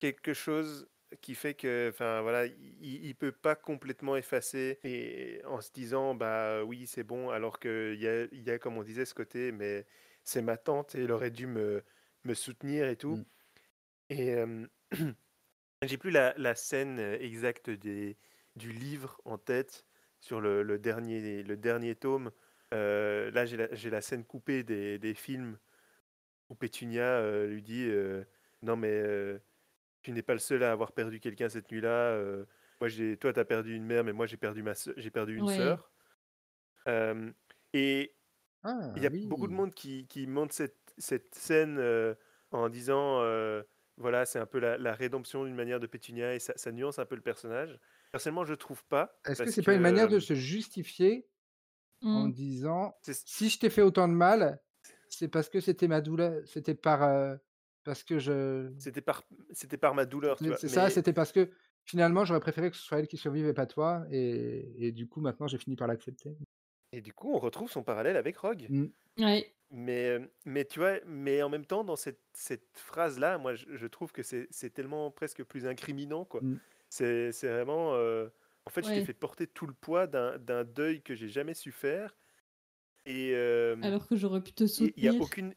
quelque chose qui fait que, enfin voilà, il, il peut pas complètement effacer et en se disant bah oui c'est bon alors qu'il y a, il y a comme on disait ce côté mais c'est ma tante et elle aurait dû me, me soutenir et tout. Mm. Et j'ai plus la, la, scène exacte des, du livre en tête sur le, le, dernier, le dernier tome Euh, là, j'ai la, la scène coupée des, des films où Pétunia euh, lui dit euh, Non, mais euh, tu n'es pas le seul à avoir perdu quelqu'un cette nuit-là. euh, moi, j'ai, toi, tu as perdu une mère, mais moi, j'ai perdu, ma j'ai perdu une Ouais. sœur. Euh, et Ah il y a beaucoup de monde qui, qui monte cette, cette scène euh, en disant euh, Voilà, c'est un peu la, la rédemption d'une manière de Pétunia et ça, ça nuance un peu le personnage. Personnellement, je trouve pas. Est-ce que c'est que pas une manière de se justifier en Mmh. disant: c'est- «Si je t'ai fait autant de mal, c'est parce que c'était ma douleur, c'était par, parce que je» c'était par, c'était par ma douleur, tu c'est vois. c'est ça, c'était parce que finalement j'aurais préféré que ce soit elle qui survive et pas toi et et du coup maintenant j'ai fini par l'accepter. Et du coup, on retrouve son parallèle avec Rogue. Mmh. Ouais. Mais, euh, mais tu vois, mais en même temps, dans cette, cette phrase-là, moi, je, je trouve que c'est c'est tellement presque plus incriminant, quoi. Mmh. C'est c'est vraiment... euh, en fait, je t'ai fait porter tout le poids d'un d'un deuil que j'ai jamais su faire. Et euh, Alors que j'aurais pu te il n'y a soutenir. aucune...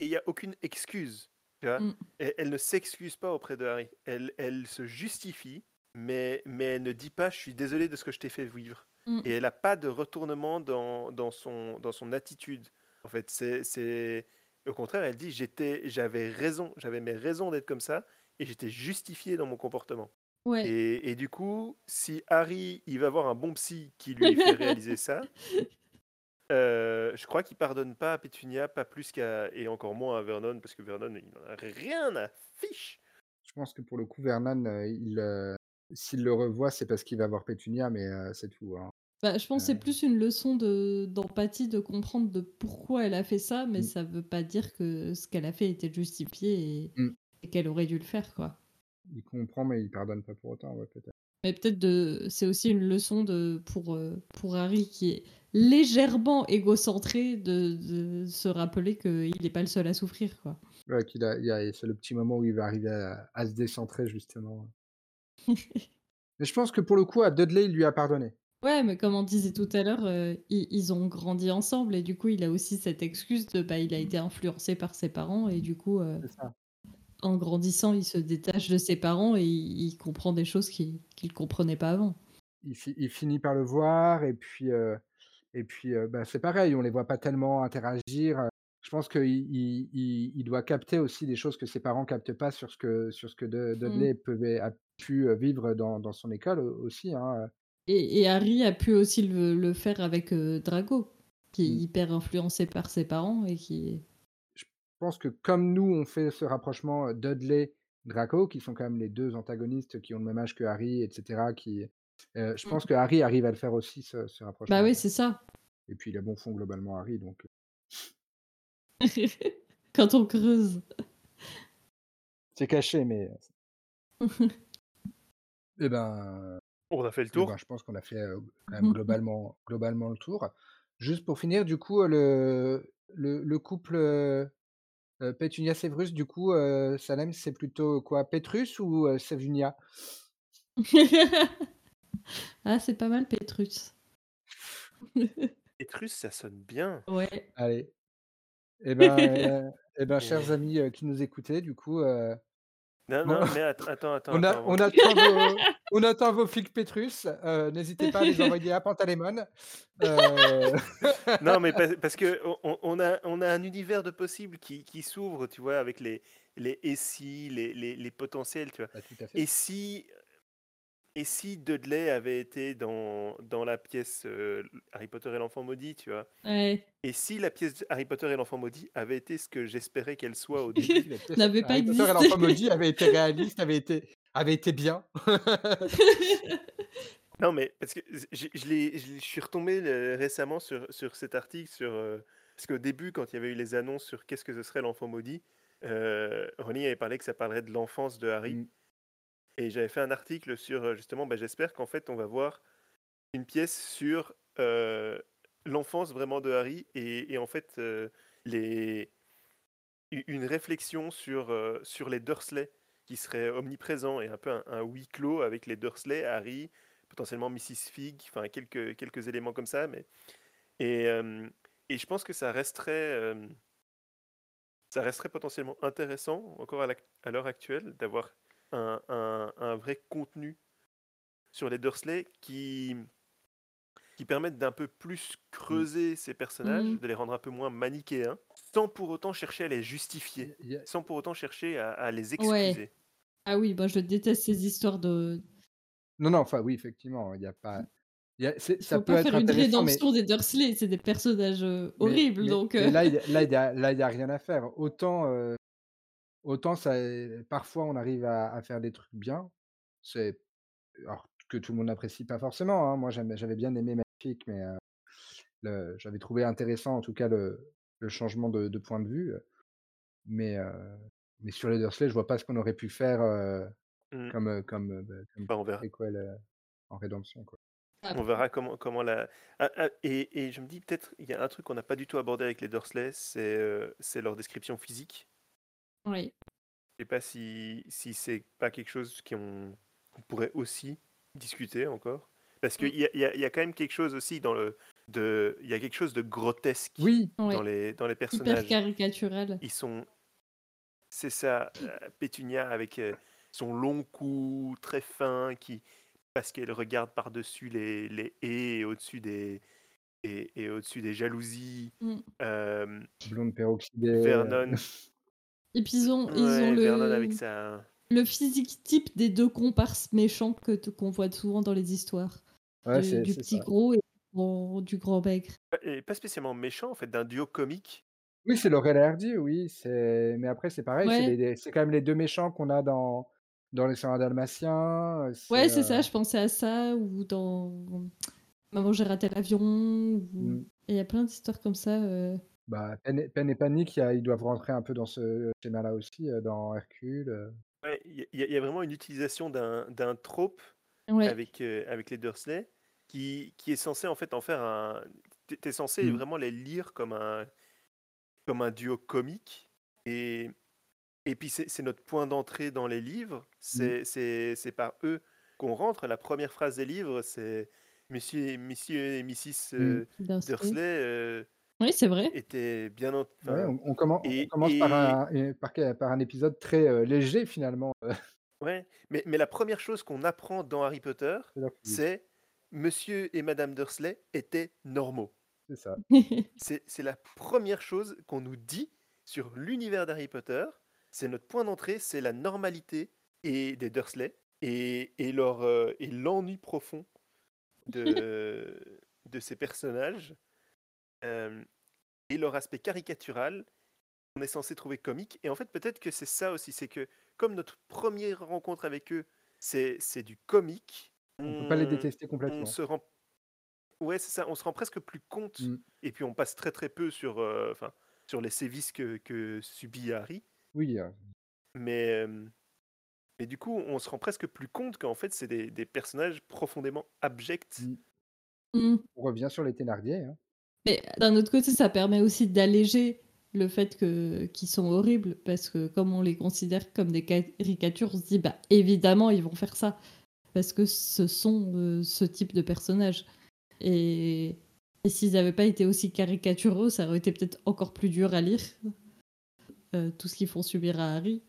Et il y a aucune excuse, tu vois? Mm. Elle, elle ne s'excuse pas auprès de Harry. Elle, elle se justifie, mais, mais elle ne dit pas « je suis désolé de ce que je t'ai fait vivre ». Mm. Et elle n'a pas de retournement dans, dans, son, dans son attitude. En fait, c'est, c'est... Au contraire, elle dit j'étais, j'avais raison, j'avais mes raisons d'être comme ça, et j'étais justifié dans mon comportement. Ouais. Et, et du coup, si Harry, il va voir un bon psy qui lui fait réaliser ça, euh, je crois qu'il pardonne pas à Pétunia, pas plus qu'à... Et encore moins à Vernon, parce que Vernon, il n'en a rien à fiche. Je pense que pour le coup Vernon, heu, il, heu, s'il le revoit, c'est parce qu'il va voir Pétunia mais c'est tout, hein. Bah, je pense que c'est plus une leçon de d'empathie, de comprendre de pourquoi elle a fait ça, mais Mmh. ça veut pas dire que ce qu'elle a fait était justifié et, Mmh. et qu'elle aurait dû le faire, quoi. il comprend mais il pardonne pas pour autant, ouais peut-être. Mais peut-être de c'est aussi une leçon de pour, euh, pour Harry qui est légèrement égocentré de, de se rappeler qu'il n'est pas le seul à souffrir, quoi. Ouais qu'il a a c'est le petit moment où il va arriver à à se décentrer justement. Mais je pense que pour le coup à Dudley, il lui a pardonné. Ouais, mais comme on disait tout à l'heure, euh, ils, ils ont grandi ensemble et du coup, il a aussi cette excuse de bah, il a été influencé par ses parents et du coup, euh, en grandissant, il se détache de ses parents et il, il comprend des choses qu'il qu'il comprenait pas avant. Il fi il finit par le voir et puis, heu et puis, bah, c'est pareil, on les voit pas tellement interagir, je pense qu'il il il il doit capter aussi des choses que ses parents captent pas sur ce que sur ce que Du Mm. Dudley pouvait a pu, vivre dans dans son école, au aussi, hein. Et, et Harry a pu aussi le, le faire avec euh, Drago, qui est Mmh. hyper influencé par ses parents et qui. Je pense que comme nous, on fait ce rapprochement, Dudley, Draco, qui sont quand même les 2 antagonistes qui ont le même âge que Harry et cetera, qui, heu, je pense que Harry arrive à le faire aussi ce ce Bah rapprochement, oui, ouais. c'est ça. Et puis il a bon fond globalement Harry donc heu Quand on creuse. c'est caché mais et ben On a fait le ben, tour. je pense qu'on a fait, quand même globalement globalement le tour. Juste pour finir, du coup, le le le couple, heu heu, Pétunia-Séverus, du coup, heu, Salem, c'est plutôt quoi? Pétrus ou heu, Sévunia? ah, c'est pas mal, Petrus. Petrus, ça sonne bien. ouais. Allez. Et ben, heu et ben, chers amis, heu, qui nous écoutez, du coup, heu, Non, bon, non, mais att- attends, attends, on a attends. on attend vos on attend vos flics Pétrus, heu, n'hésitez pas à les envoyer à Pantalémon. Non, mais parce, parce que on- a, on a un univers de possibles qui, qui s'ouvre, tu vois, avec les, les et si, les, les, les potentiels, tu vois. bah, tout à fait. Et si, et si Dudley avait été dans, dans la pièce euh, Harry Potter et l'enfant maudit, tu vois? Ouais. Et si la pièce Harry Potter et l'enfant maudit avait été ce que j'espérais qu'elle soit au début? la pièce N'avait pas Harry Potter et l'enfant maudit avait été réaliste, avait été avait été bien. Non, mais parce que je, je, suis retombé euh, récemment sur, sur cet article, sur, euh, parce qu'au début, quand il y avait eu les annonces sur qu'est-ce que ce serait l'enfant maudit, euh, Rowling avait parlé que ça parlerait de l'enfance de Harry. Et j'avais fait un article sur, justement, bah, j'espère qu'en fait, on va voir une pièce sur l'enfance vraiment de Harry et, en fait, une réflexion sur, sur les Dursley qui serait omniprésent et un peu un, huis clos avec les Dursley, Harry, potentiellement Mrs. Fig, enfin quelques, quelques éléments comme ça. Mais... Et, et je pense que ça resterait, ça resterait potentiellement intéressant, encore à l'heure actuelle, d'avoir un, un- un vrai contenu sur les Dursley qui, qui permettent d'un peu plus creuser ces personnages, Mmh. de les rendre un peu moins manichéens, sans pour autant chercher à les justifier, sans pour autant chercher à, à les Ouais. excuser. Ah oui, bah, je déteste ces histoires de non, non, enfin oui, effectivement, il y a pas il y a c'est il ça faut peut pas être faire une intéressant, mais rédemption des Dursley, c'est des personnages, mais horribles mais donc mais heu là, il y a là, il y a rien à faire. Autant, heu, autant ça parfois, on arrive à à faire des trucs bien. C'est alors que tout le monde n'apprécie pas forcément, hein. Moi, j'avais bien aimé Maléfique, mais le j'avais trouvé intéressant, en tout cas, le le changement de de point de vue, heu, mais mais sur les Dursley, je vois pas ce qu'on aurait pu faire, heu, Mm. comme, comme, bah, comme Enfin, on verra. préquel, heu, en rédemption, quoi. On verra comment, comment la. Ah, ah, et, et je me dis peut-être, il y a un truc qu'on n'a pas du tout abordé avec les Dursley, c'est euh, c'est leur description physique. oui. Je sais pas si, si c'est pas quelque chose qu'on qu'on pourrait aussi discuter encore. Parce Mmh. qu'il y y, a, il y a quand même quelque chose aussi dans le. De, il y a quelque chose de grotesque Oui, dans, Ouais. les, dans les Hyper personnages. caricatural. Ils sont. C'est ça, euh, Pétunia avec euh, son long cou très fin qui. Parce qu'elle regarde par-dessus les, les haies et au-dessus des, et, et au-dessus des jalousies. Mmh. Euh, blonde peroxydée, Vernon. Et puis ils ont ils le avec sa. le physique type des 2 comparses méchants que qu'on voit souvent dans les histoires. ouais, Du petit ça. gros et du grand du grand maigre. Et pas spécialement méchant en fait, d'un duo comique. Oui, c'est Laurel et Hardy, oui, c'est mais après c'est pareil, c'est Ouais. c'est quand même les 2 méchants qu'on a dans dans Les 101 Dalmatiens, c'est, Ouais, c'est heu ça, je pensais à ça ou dans Maman j'ai raté l'avion ou et il y a plein d'histoires comme ça, heu bah, Pen et Panique, il y a ils doivent rentrer un peu dans ce schéma-là aussi, dans Hercule. Ouais, il y, a- y vraiment une utilisation d'un d'un trope ouais. avec, euh, avec les Dursley qui, qui est censé en fait en faire un. T'es censé Mmh. vraiment les lire comme un, comme un duo comique. Et, et puis c'est c'est notre point d'entrée dans les livres. C'est c'est- c'est par eux qu'on rentre. La première phrase des livres, c'est Monsieur, Monsieur et Mrs. euh, Dursley. Dursley euh, Oui, c'est vrai. étaient bien. en- Ouais, on on commen on et, commence par un et par quel par un épisode très, heu, léger finalement, heu, Ouais, mais, mais la première chose qu'on apprend dans Harry Potter, c'est Monsieur et Madame Dursley étaient normaux. c'est ça. C'est c'est la première chose qu'on nous dit sur l'univers d'Harry Potter. C'est notre point d'entrée, c'est la normalité et des Dursley et, et leur euh, et l'ennui profond de, de ces personnages euh, et leur aspect caricatural on est censé trouver comique. Et en fait, peut-être que c'est ça aussi, c'est que comme notre première rencontre avec eux, c'est c'est du comique, On peut pas les on- détester on complètement. se rend ouais c'est ça on se rend presque plus compte Mmh. et puis on passe très très peu sur euh, enfin sur les sévices que, que subit Harry Oui, heu, mais euh, mais du coup on se rend presque plus compte qu'en fait c'est des, des personnages profondément abjects mmh, Mmh. on revient sur les Thénardier, hein. Mais d'un autre côté, ça permet aussi d'alléger le fait que qu'ils sont horribles parce que comme on les considère comme des caricatures, on se dit bah évidemment ils vont faire ça parce que ce sont euh, ce type de personnages. Et, et s'ils n'avaient pas été aussi caricatureux, ça aurait été peut-être encore plus dur à lire euh, tout ce qu'ils font subir à Harry.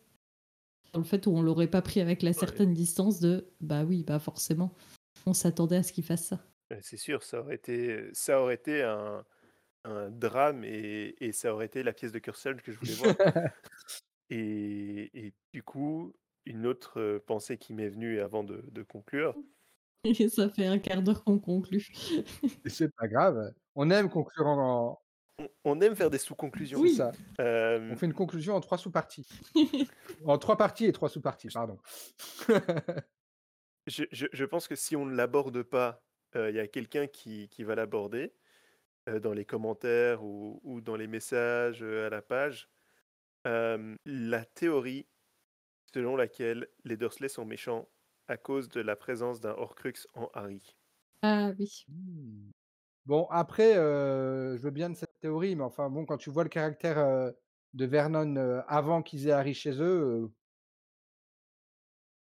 Dans le fait où on l'aurait pas pris avec la certaine distance de bah oui bah forcément on s'attendait à ce qu'il fasse ça. Euh, c'est sûr ça aurait été ça aurait été un, un drame et, et ça aurait été la pièce de Cursel que je voulais voir et, et du coup une autre euh, pensée qui m'est venue avant de, de conclure Et ça fait un quart d'heure qu'on conclut. Et c'est pas grave, on aime conclure en on, on aime faire des sous-conclusions Oui. ça. Euh, On fait une conclusion en 3 sous-parties. En 3 parties et 3 sous-parties, pardon. je, je- je pense que si on ne l'aborde pas, il y a quelqu'un qui, qui va l'aborder euh, dans les commentaires ou, ou dans les messages à la page. Euh, la théorie selon laquelle les Dursley sont méchants à cause de la présence d'un Horcrux en Harry. Ah oui. Mmh. Bon après, je veux bien de cette théorie, mais enfin bon, quand tu vois le caractère, de Vernon, avant qu'ils aient Harry chez eux,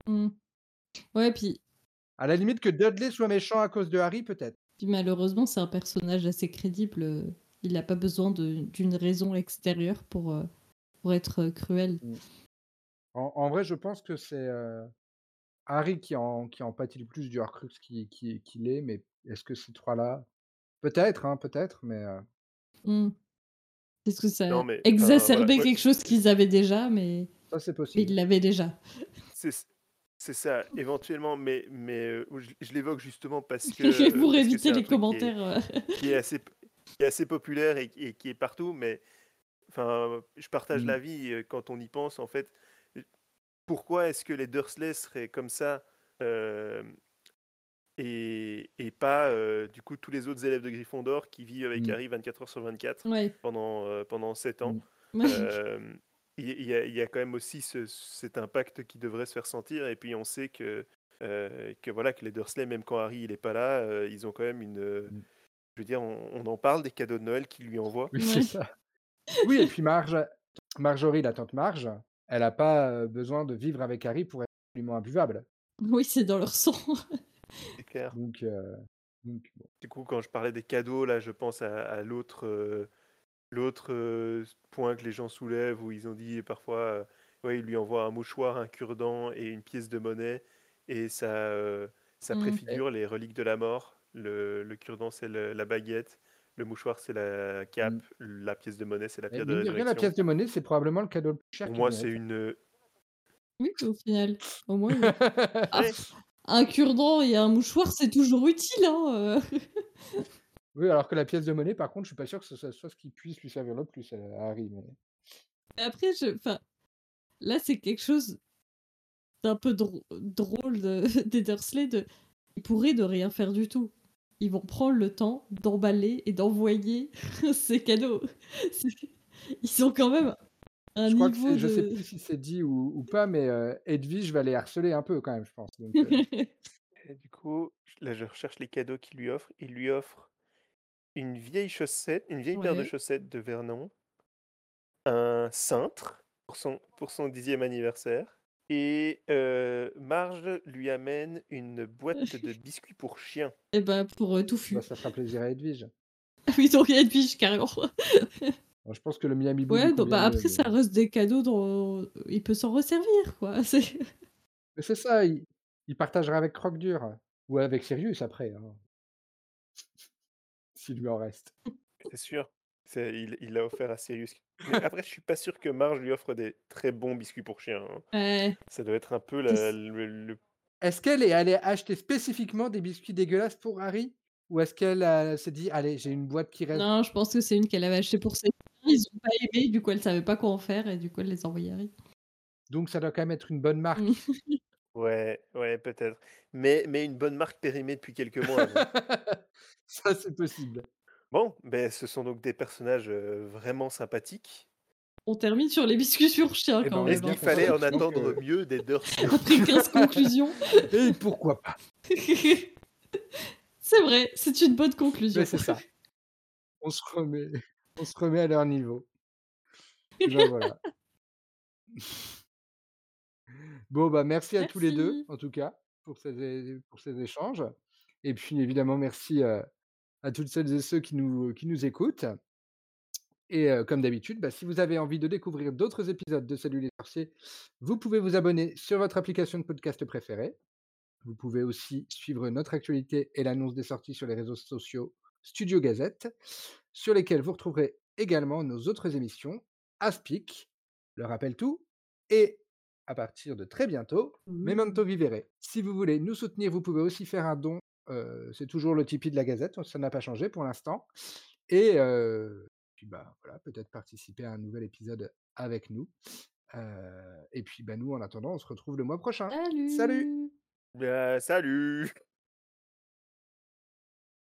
Mmh. Ouais, puis, à la limite que Dudley soit méchant à cause de Harry, peut-être. puis malheureusement, c'est un personnage assez crédible. euh, Il n'a pas besoin d'une raison extérieure pour, euh, pour être euh, cruel. En en vrai, je pense que c'est, Harry qui en qui en pâtit le plus du Horcrux qui qui qu'il est, mais est-ce que ces 3-là peut-être, hein, peut-être, mais heu Mmh. Est-ce que ça Non, voilà, quelque chose qu'ils avaient déjà, mais Ça, c'est possible. ils l'avaient déjà? C'est ça, éventuellement, mais mais heu, je je l'évoque justement parce que, Pour parce que éviter un les truc qui est commentaires, heu qui est assez p qui est assez populaire et et qui est partout, mais enfin, je partage Mmh. l'avis, quand on y pense, en fait. Pourquoi est-ce que les Dursley seraient comme ça, et et pas, du coup, tous les autres élèves de Gryffondor qui vivent avec Mmh. Harry 24 heures sur 24 Ouais. pendant, pendant 7 ans? Mmh. Il y a il y a quand même aussi ce cet impact qui devrait se faire sentir et puis on sait que, heu, que voilà, que les Dursley, même quand Harry il est pas là, heu, ils ont quand même une, heu, Mmh. je veux dire, on on en parle des cadeaux de Noël qu'ils lui envoient. Oui, c'est ça. Oui et puis Marge Marjorie, la tante Marge, elle a pas, besoin de vivre avec Harry pour être absolument imbuvable. Oui, c'est dans leur sang. C'est clair. Donc heu, donc bon. Du coup, quand je parlais des cadeaux, là, je pense à à l'autre, l'autre, heu, s point que les gens soulèvent où ils ont dit parfois, heu, ouais, ils lui envoient un mouchoir, un cure-dent et une pièce de monnaie et ça, heu, ça Mmh. Préfigure les reliques de la mort. Le le cure-dent, c'est la baguette, le mouchoir, c'est la cape, Mmh. la pièce de monnaie, c'est la pierre de la résurrection. pièce de monnaie, c'est probablement le cadeau le plus cher Pour moi, c'est une, Oui, au final, au moins il ah, un cure-dent et un mouchoir, c'est toujours utile, hein. Oui, alors que la pièce de monnaie, par contre, je suis pas sûr que ce soit ce qui puisse lui servir le plus, à Harry, mais après, je enfin, là, c'est quelque chose d'un peu drôle de des Dursley de ils pourraient ne rien faire du tout. Ils vont prendre le temps d'emballer et d'envoyer ces cadeaux. Ils ont quand même un je crois que niveau je sais de plus si c'est dit ou ou pas, mais heu, Edwige va les harceler un peu quand même, je pense, donc et du coup, là, je recherche les cadeaux qu'il lui offre. Il lui offre une vieille chaussette, une vieille paire de chaussettes de Vernon, un cintre pour son pour son 10e anniversaire et heu, Marge lui amène une boîte de biscuits pour chiens. Et bah, pour, heu, bah, Touffu. ça fera plaisir à Edwige. Ah oui, donc il y a Edwige carrément. Je pense que le Miami Ouais, donc bah, après ça reste des cadeaux dont il peut s'en resservir, quoi. C'est ça, il il partagera avec Croque-Dur ou avec Sirius après, hein. S'il lui en reste. C'est sûr, c'est il il l'a offert à Sirius. Mais après, je suis pas sûr que Marge lui offre des très bons biscuits pour chiens, hein. Ouais. Ça doit être un peu la le le Est-ce qu'elle est allée acheter spécifiquement des biscuits dégueulasses pour Harry? Ou est-ce qu'elle, s'est dit: «Allez, j'ai une boîte qui reste» non, je pense que c'est une qu'elle avait achetée pour ses ils ont pas aimé, du coup elle savait pas quoi en faire et du coup elle les à Harry. donc ça doit quand même être une bonne marque. Ouais, ouais, peut-être. Mais mais une bonne marque périmée depuis quelques mois. Ça, c'est possible. Bon, beh, ce sont donc des personnages, vraiment sympathiques. On termine sur les biscuits sur chien Eh ben, quand Est-ce même, hein. qu'il fallait en attendre mieux des Dursley? Après 15 conclusions. et pourquoi pas? C'est vrai, c'est une bonne conclusion. Mais c'est ça. On se remet on se remet à leur niveau. Et ben, voilà. Bon, bah, merci à tous les 2, Merci. en tout cas, pour ces pour ces échanges et puis évidemment merci, heu, à toutes celles et ceux qui nous qui nous écoutent et heu, comme d'habitude, bah, si vous avez envie de découvrir d'autres épisodes de Salut les sorciers, vous pouvez vous abonner sur votre application de podcast préférée. Vous pouvez aussi suivre notre actualité et l'annonce des sorties sur les réseaux sociaux Studio Gazette, sur lesquels vous retrouverez également nos autres émissions, Aspic, Le Rappel Tout et à partir de très bientôt, Memento Mmh. Vivere. Si vous voulez nous soutenir, vous pouvez aussi faire un don, c'est toujours le Tipeee de la Gazette, ça n'a pas changé pour l'instant et puis, bah, voilà, peut-être participer à un nouvel épisode avec nous, et puis, bah, nous, en attendant, on se retrouve le mois prochain. Salut! Salut! Bah, salut!